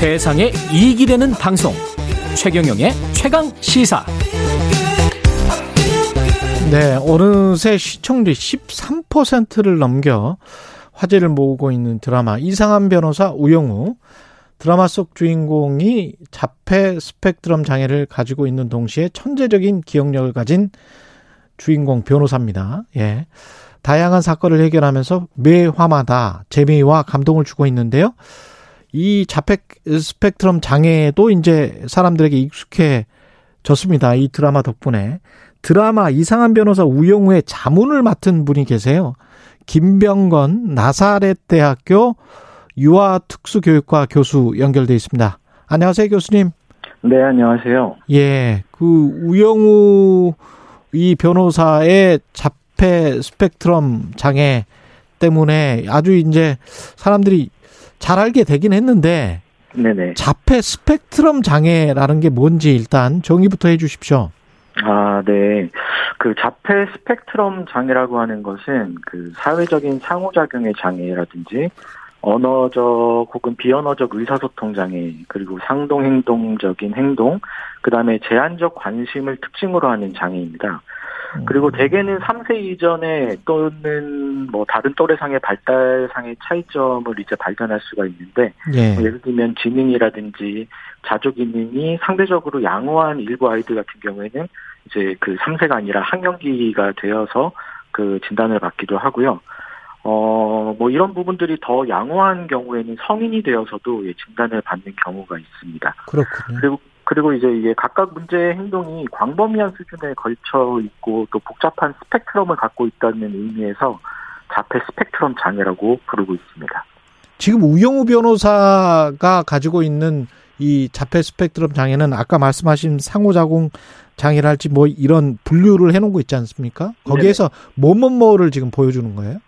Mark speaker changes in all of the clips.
Speaker 1: 세상에 이익이 되는 방송 최경영의 최강 시사
Speaker 2: 네, 어느새 시청률 13%를 넘겨 화제를 모으고 있는 드라마 이상한 변호사 우영우 드라마 속 주인공이 자폐 스펙트럼 장애를 가지고 있는 동시에 천재적인 기억력을 가진 주인공 변호사입니다. 예. 다양한 사건을 해결하면서 매 화마다 재미와 감동을 주고 있는데요. 이 자폐 스펙트럼 장애도 이제 사람들에게 익숙해졌습니다. 이 드라마 덕분에. 드라마 이상한 변호사 우영우의 자문을 맡은 분이 계세요. 김병건 나사렛 대학교 유아 특수교육과 교수 연결돼 있습니다. 안녕하세요, 교수님.
Speaker 3: 네, 안녕하세요.
Speaker 2: 예, 그 우영우 이 변호사의 자폐 스펙트럼 장애 때문에 아주 이제 사람들이 잘 알게 되긴 했는데
Speaker 3: 네네.
Speaker 2: 자폐 스펙트럼 장애라는 게 뭔지 일단 정의부터 해 주십시오.
Speaker 3: 아, 네. 그 자폐 스펙트럼 장애라고 하는 것은 그 사회적인 상호작용의 장애라든지 언어적 혹은 비언어적 의사소통 장애, 그리고 상동행동적인 행동, 그 다음에 제한적 관심을 특징으로 하는 장애입니다. 그리고
Speaker 2: 음.
Speaker 3: 대개는 3세 이전에 또는 뭐 다른 또래상의 발달상의 차이점을 이제 발견할 수가 있는데,
Speaker 2: 예.
Speaker 3: 뭐 예를 들면 지능이라든지 자조 기능이 상대적으로 양호한 일부 아이들 같은 경우에는 이제 그 3세가 아니라 학령기가 되어서 그 진단을 받기도 하고요. 어, 뭐 이런 부분들이 더 양호한 경우에는 성인이 되어서도 예, 진단을 받는 경우가 있습니다.
Speaker 2: 그렇군요.
Speaker 3: 그리고 그리고 이제 이게 각각 문제의 행동이 광범위한 수준에 걸쳐 있고 또 복잡한 스펙트럼을 갖고 있다는 의미에서 자폐 스펙트럼 장애라고 부르고 있습니다.
Speaker 2: 지금 우영우 변호사가 가지고 있는 이 자폐 스펙트럼 장애는 아까 말씀하신 상호작용 장애랄지 뭐 이런 분류를 해놓은 거 있지 않습니까? 거기에서 뭐뭐뭐를 지금 보여주는 거예요?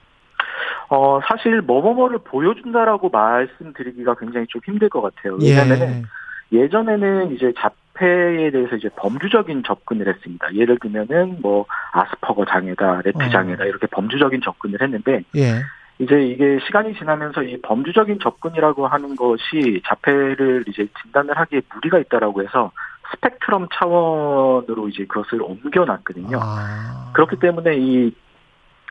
Speaker 3: 어, 사실 뭐뭐뭐를 보여준다라고 말씀드리기가 굉장히 좀 힘들 것 같아요. 왜냐면은 예전에는 이제 자폐에 대해서 이제 범주적인 접근을 했습니다. 예를 들면은 뭐 아스퍼거 장애다, 레트
Speaker 2: 어.
Speaker 3: 장애다 이렇게 범주적인 접근을 했는데
Speaker 2: 예.
Speaker 3: 이제 이게 시간이 지나면서 이 범주적인 접근이라고 하는 것이 자폐를 이제 진단을 하기에 무리가 있다라고 해서 스펙트럼 차원으로 이제 그것을 옮겨놨거든요.
Speaker 2: 아.
Speaker 3: 그렇기 때문에 이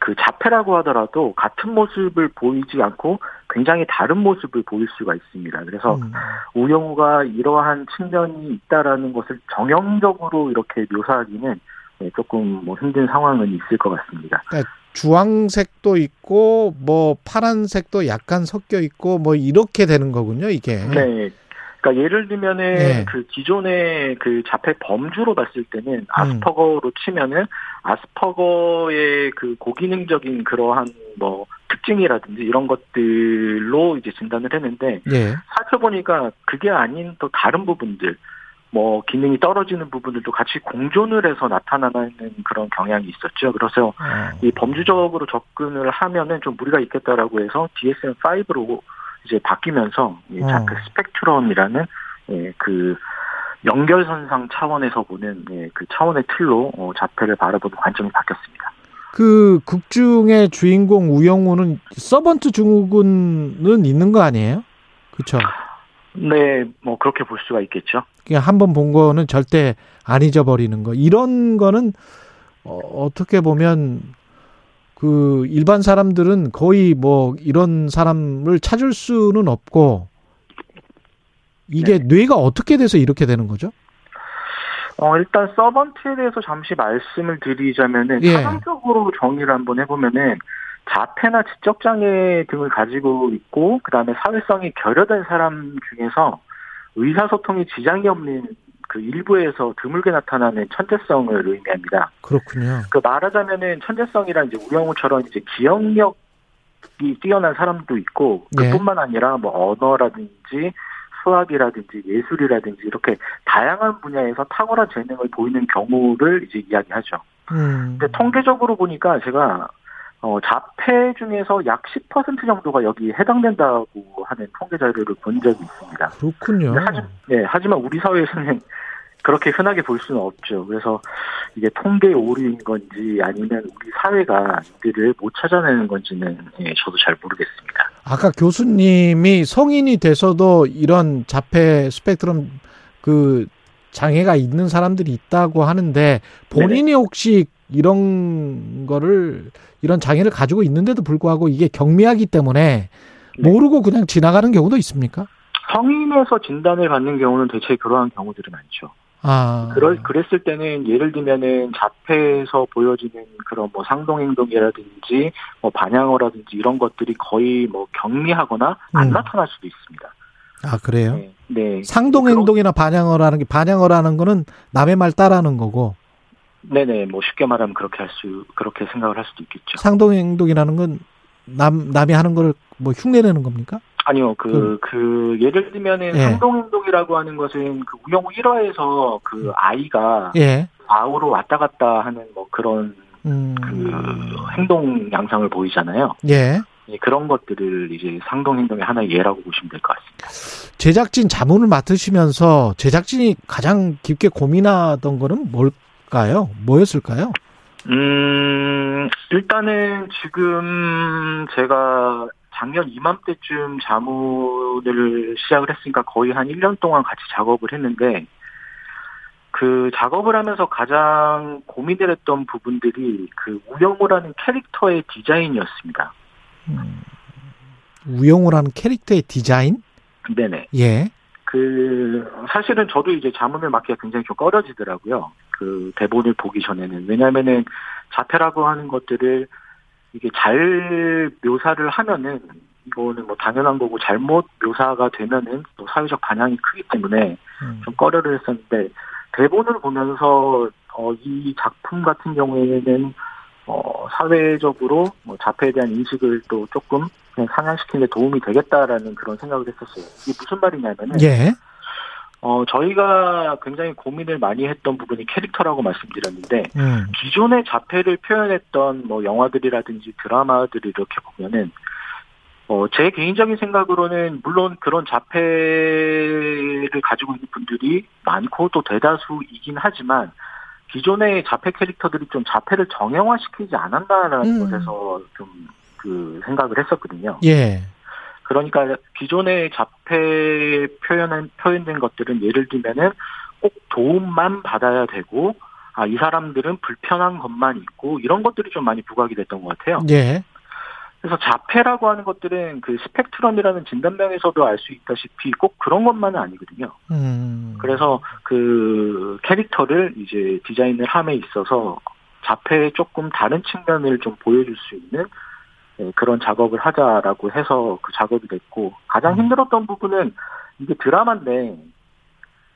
Speaker 3: 그 자폐라고 하더라도 같은 모습을 보이지 않고 굉장히 다른 모습을 보일 수가 있습니다. 그래서
Speaker 2: 음.
Speaker 3: 우영우가 이러한 측면이 있다라는 것을 정형적으로 이렇게 묘사하기는 네, 조금 뭐 힘든 상황은 있을 것 같습니다.
Speaker 2: 주황색도 있고 뭐 파란색도 약간 섞여 있고 뭐 이렇게 되는 거군요, 이게.
Speaker 3: 네. 그러니까 예를 들면은
Speaker 2: 네.
Speaker 3: 그 기존의 그 자폐 범주로 봤을 때는 아스퍼거로 치면은 아스퍼거의 그 고기능적인 그러한 뭐 특징이라든지 이런 것들로 이제 진단을 했는데
Speaker 2: 예.
Speaker 3: 살펴보니까 그게 아닌 또 다른 부분들 뭐 기능이 떨어지는 부분들도 같이 공존을 해서 나타나는 그런 경향이 있었죠. 그래서
Speaker 2: 어.
Speaker 3: 이 범주적으로 접근을 하면은 좀 무리가 있겠다라고 해서 DSM-5로 이제 바뀌면서 이
Speaker 2: 어.
Speaker 3: 자폐 스펙트럼이라는 예, 그 연결선상 차원에서 보는 예, 그 차원의 틀로 어, 자폐를 바라보는 관점이 바뀌었습니다.
Speaker 2: 그 극중의 주인공 우영우는 서번트 증후군은 있는 거 아니에요? 그렇죠.
Speaker 3: 네, 뭐 그렇게 볼 수가 있겠죠.
Speaker 2: 그냥 한 번 본 거는 절대 안 잊어버리는 거. 이런 거는 어, 어떻게 보면 그 일반 사람들은 거의 뭐 이런 사람을 찾을 수는 없고 이게
Speaker 3: 네.
Speaker 2: 뇌가 어떻게 돼서 이렇게 되는 거죠?
Speaker 3: 어, 일단 서번트에 대해서 잠시 말씀을 드리자면은
Speaker 2: 예.
Speaker 3: 사상적으로 정의를 한번 해보면은 자폐나 지적장애 등을 가지고 있고 그다음에 사회성이 결여된 사람 중에서 의사소통에 지장이 없는 그 일부에서 드물게 나타나는 천재성을 의미합니다.
Speaker 2: 그렇군요.
Speaker 3: 그 말하자면은 천재성이란 이제 우영우처럼 이제 기억력이 뛰어난 사람도 있고
Speaker 2: 예.
Speaker 3: 그뿐만 아니라 뭐 언어라든지 수학이라든지 예술이라든지 이렇게 다양한 분야에서 탁월한 재능을 보이는 경우를 이제 이야기하죠.
Speaker 2: 음.
Speaker 3: 근데 통계적으로 보니까 제가 어, 자폐 중에서 약 10% 정도가 여기 해당된다고 하는 통계 자료를 본 적이 있습니다.
Speaker 2: 그렇군요.
Speaker 3: 하지, 네, 하지만 우리 사회에서는 그렇게 흔하게 볼 수는 없죠. 그래서 이게 통계 오류인 건지 아니면 우리 사회가 이들을 못 찾아내는 건지는 예, 저도 잘 모르겠습니다.
Speaker 2: 아까 교수님이 성인이 돼서도 이런 자폐 스펙트럼 그 장애가 있는 사람들이 있다고 하는데 본인이 혹시 이런 거를 이런 장애를 가지고 있는데도 불구하고 이게 경미하기 때문에
Speaker 3: 네.
Speaker 2: 모르고 그냥 지나가는 경우도 있습니까?
Speaker 3: 성인에서 진단을 받는 경우는 대체 그러한 경우들이 많죠.
Speaker 2: 아.
Speaker 3: 그럴, 그랬을 때는 예를 들면은 자폐에서 보여지는 그런 뭐 상동 행동이라든지 뭐 반향어라든지 이런 것들이 거의 뭐 경미하거나 안
Speaker 2: 음.
Speaker 3: 나타날 수도 있습니다.
Speaker 2: 아, 그래요?
Speaker 3: 네. 네.
Speaker 2: 상동 행동이나 반향어라는 게 반향어라는 거는 남의 말 따라하는 거고
Speaker 3: 네네. 뭐 쉽게 말하면 그렇게 할 수, 그렇게 생각을 할 수도 있겠죠.
Speaker 2: 상동 행동이라는 건 남, 남이 하는 거를 뭐 흉내내는 겁니까?
Speaker 3: 아니요, 그, 그, 예를 들면은
Speaker 2: 예.
Speaker 3: 상동행동이라고 하는 것은 그 우영우 1화에서 그 아이가
Speaker 2: 예.
Speaker 3: 좌우로 왔다 갔다 하는 뭐 그런
Speaker 2: 음.
Speaker 3: 그 행동 양상을 보이잖아요.
Speaker 2: 예.
Speaker 3: 예, 그런 것들을 이제 상동행동의 하나의 예라고 보시면 될 것 같습니다.
Speaker 2: 제작진 자문을 맡으시면서 제작진이 가장 깊게 고민하던 거는 뭘까요? 뭐였을까요?
Speaker 3: 음, 일단은 지금 제가 작년 이맘때쯤 자문을 시작을 했으니까 거의 한 1년 동안 같이 작업을 했는데 그 작업을 하면서 가장 고민을 했던 부분들이 그 우영우라는 캐릭터의 디자인이었습니다.
Speaker 2: 음. 우영우라는 캐릭터의 디자인?
Speaker 3: 네네.
Speaker 2: 예.
Speaker 3: 그 사실은 저도 이제 자문을 맡기가 굉장히 좀 꺼려지더라고요. 그 대본을 보기 전에는 왜냐하면은 자폐라고 하는 것들을 이게 잘 묘사를 하면은 이거는 뭐 당연한 거고 잘못 묘사가 되면은 또 사회적 반향이 크기 때문에
Speaker 2: 음.
Speaker 3: 좀 꺼려를 했었는데 대본을 보면서 어, 이 작품 같은 경우에는 어, 사회적으로 뭐 자폐에 대한 인식을 또 조금 그냥 상향시키는 데 도움이 되겠다라는 그런 생각을 했었어요. 이게 무슨 말이냐면은
Speaker 2: 예.
Speaker 3: 어, 저희가 굉장히 고민을 많이 했던 부분이 캐릭터라고 말씀드렸는데
Speaker 2: 음.
Speaker 3: 기존의 자폐를 표현했던 뭐 영화들이라든지 드라마들을 이렇게 보면은 어, 제 개인적인 생각으로는 물론 그런 자폐를 가지고 있는 분들이 많고 또 대다수이긴 하지만 기존의 자폐 캐릭터들이 좀 자폐를 정형화시키지 않았나라는
Speaker 2: 음.
Speaker 3: 것에서 좀 그 생각을 했었거든요.
Speaker 2: 예.
Speaker 3: 그러니까 기존의 자폐 표현한 표현된 것들은 예를 들면은 꼭 도움만 받아야 되고 아 이 사람들은 불편한 것만 있고 이런 것들이 좀 많이 부각이 됐던 것 같아요.
Speaker 2: 예.
Speaker 3: 그래서 자폐라고 하는 것들은 그 스펙트럼이라는 진단명에서도 알 수 있다시피 꼭 그런 것만은 아니거든요.
Speaker 2: 음.
Speaker 3: 그래서 그 캐릭터를 이제 디자인을 함에 있어서 자폐의 조금 다른 측면을 좀 보여줄 수 있는 예, 그런 작업을 하자라고 해서 그 작업이 됐고 가장
Speaker 2: 음.
Speaker 3: 힘들었던 부분은 이게 드라마인데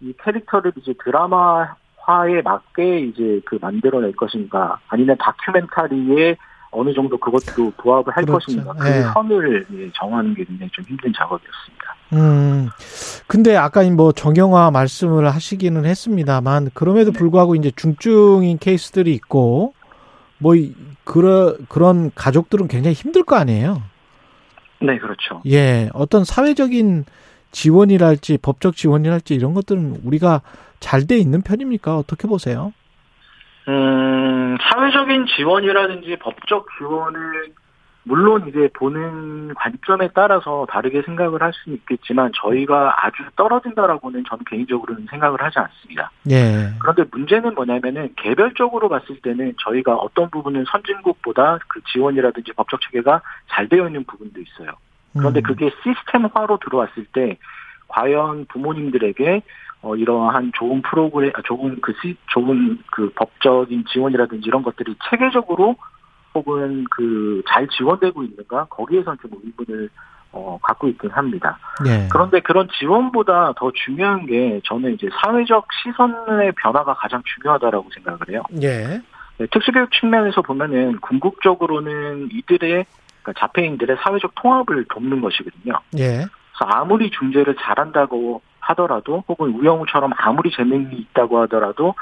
Speaker 3: 이 캐릭터를 이제 드라마화에 맞게 이제 그 만들어낼 것인가 아니면 다큐멘터리에 어느 정도 그것도 부합을 할
Speaker 2: 그렇죠.
Speaker 3: 것인가 그
Speaker 2: 예.
Speaker 3: 선을 예, 정하는 게 굉장히 좀 힘든 작업이었습니다.
Speaker 2: 음. 근데 아까 뭐 정형화 말씀을 하시기는 했습니다만 그럼에도
Speaker 3: 네.
Speaker 2: 불구하고 이제 중증인 케이스들이 있고 뭐 이- 그런 그런 가족들은 굉장히 힘들 거 아니에요.
Speaker 3: 네, 그렇죠.
Speaker 2: 예. 어떤 사회적인 지원이랄지 법적 지원이랄지 이런 것들은 우리가 잘 돼 있는 편입니까? 어떻게 보세요?
Speaker 3: 음, 사회적인 지원이라든지 법적 지원을 물론 이제 보는 관점에 따라서 다르게 생각을 할 수는 있겠지만 저희가 아주 떨어진다라고는 저는 개인적으로는 생각을 하지 않습니다.
Speaker 2: 예.
Speaker 3: 그런데 문제는 뭐냐면은 개별적으로 봤을 때는 저희가 어떤 부분은 선진국보다 그 지원이라든지 법적 체계가 잘 되어 있는 부분도 있어요. 그런데
Speaker 2: 음.
Speaker 3: 그게 시스템화로 들어왔을 때 과연 부모님들에게 어, 이러한 좋은 프로그램, 아, 좋은 그 시, 좋은 그 법적인 지원이라든지 이런 것들이 체계적으로 혹은 그 잘 지원되고 있는가 거기에선 좀 의문을 어, 갖고 있긴 합니다.
Speaker 2: 예.
Speaker 3: 그런데 그런 지원보다 더 중요한 게 저는 이제 사회적 시선의 변화가 가장 중요하다라고 생각을 해요.
Speaker 2: 예.
Speaker 3: 네, 특수교육 측면에서 보면은 궁극적으로는 이들의 그러니까 자폐인들의 사회적 통합을 돕는 것이거든요.
Speaker 2: 예.
Speaker 3: 그래서 아무리 중재를 잘한다고 하더라도 혹은 우영우처럼 아무리 재능이 있다고 하더라도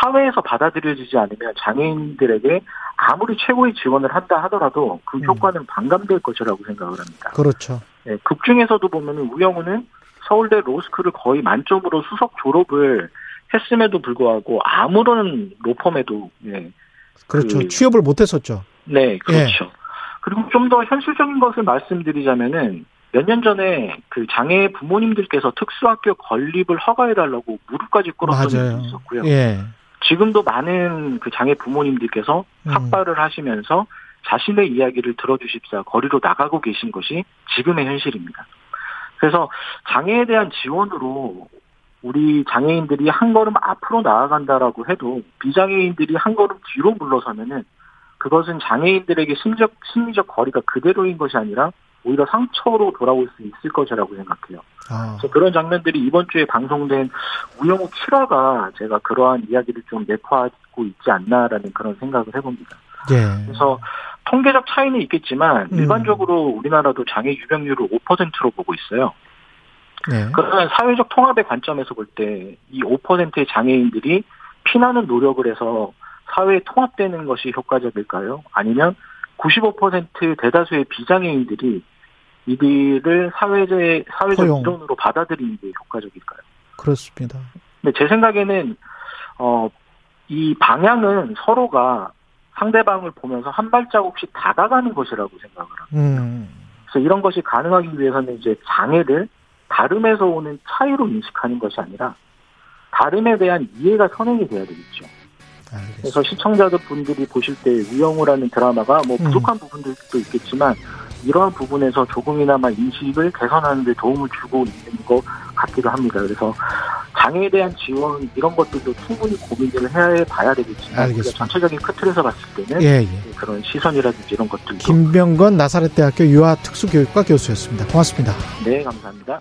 Speaker 3: 사회에서 받아들여지지 않으면 장애인들에게 아무리 최고의 지원을 한다 하더라도 그
Speaker 2: 음.
Speaker 3: 효과는 반감될 것이라고 생각을 합니다.
Speaker 2: 그렇죠.
Speaker 3: 예, 극 중에서도 보면은 우영우는 서울대 로스쿨을 거의 만점으로 수석 졸업을 했음에도 불구하고 아무런 로펌에도 예,
Speaker 2: 그렇죠.
Speaker 3: 그-
Speaker 2: 취업을 못 했었죠.
Speaker 3: 네 그렇죠. 그리고 좀 더 현실적인 것을 말씀드리자면은 몇 년 전에 그 장애 부모님들께서 특수학교 건립을 허가해달라고 무릎까지 꿇었던. 일이 있었고요.
Speaker 2: 예.
Speaker 3: 지금도 많은 그 장애 부모님들께서
Speaker 2: 음.
Speaker 3: 삭발을 하시면서 자신의 이야기를 들어주십사 거리로 나가고 계신 것이 지금의 현실입니다. 그래서 장애에 대한 지원으로 우리 장애인들이 한 걸음 앞으로 나아간다라고 해도 비장애인들이 한 걸음 뒤로 물러서면은 그것은 장애인들에게 심적, 심리적 거리가 그대로인 것이 아니라 오히려 상처로 돌아올 수 있을 것이라고 생각해요.
Speaker 2: 아,
Speaker 3: 그래서 그런 장면들이 이번 주에 방송된 우영우 7화가 제가 그러한 이야기를 좀 내포하고 있지 않나라는 그런 생각을 해봅니다.
Speaker 2: 예.
Speaker 3: 그래서 통계적 차이는 있겠지만
Speaker 2: 음.
Speaker 3: 일반적으로 우리나라도 장애 유병률을 5%로 보고 있어요.
Speaker 2: 네.
Speaker 3: 그러면 사회적 통합의 관점에서 볼 때 이 5%의 장애인들이 피나는 노력을 해서 사회에 통합되는 것이 효과적일까요? 아니면 95% 대다수의 비장애인들이 이들을 사회제 사회적
Speaker 2: 허용.
Speaker 3: 일원으로 받아들이는 게 효과적일까요?
Speaker 2: 그렇습니다.
Speaker 3: 근데 제 생각에는 어 이 방향은 서로가 상대방을 보면서 한 발자국씩 다가가는 것이라고 생각을 합니다.
Speaker 2: 음.
Speaker 3: 그래서 이런 것이 가능하기 위해서는 이제 장애를 다름에서 오는 차이로 인식하는 것이 아니라 다름에 대한 이해가 선행이 돼야 되겠죠.
Speaker 2: 알겠습니다.
Speaker 3: 그래서 시청자들 분들이 보실 때 우영우라는 드라마가 뭐
Speaker 2: 음.
Speaker 3: 부족한 부분들도 있겠지만 이러한 부분에서 조금이나마 인식을 개선하는 데 도움을 주고 있는 것 같기도 합니다. 그래서 장애에 대한 지원 이런 것들도 충분히 고민을 해 봐야 되겠지만 전체적인 큰 틀에서 봤을 때는
Speaker 2: 예, 예.
Speaker 3: 그런 시선이라든지 이런 것들도
Speaker 2: 김병건 나사렛대학교 유아특수교육과 교수였습니다. 고맙습니다.
Speaker 3: 네 감사합니다.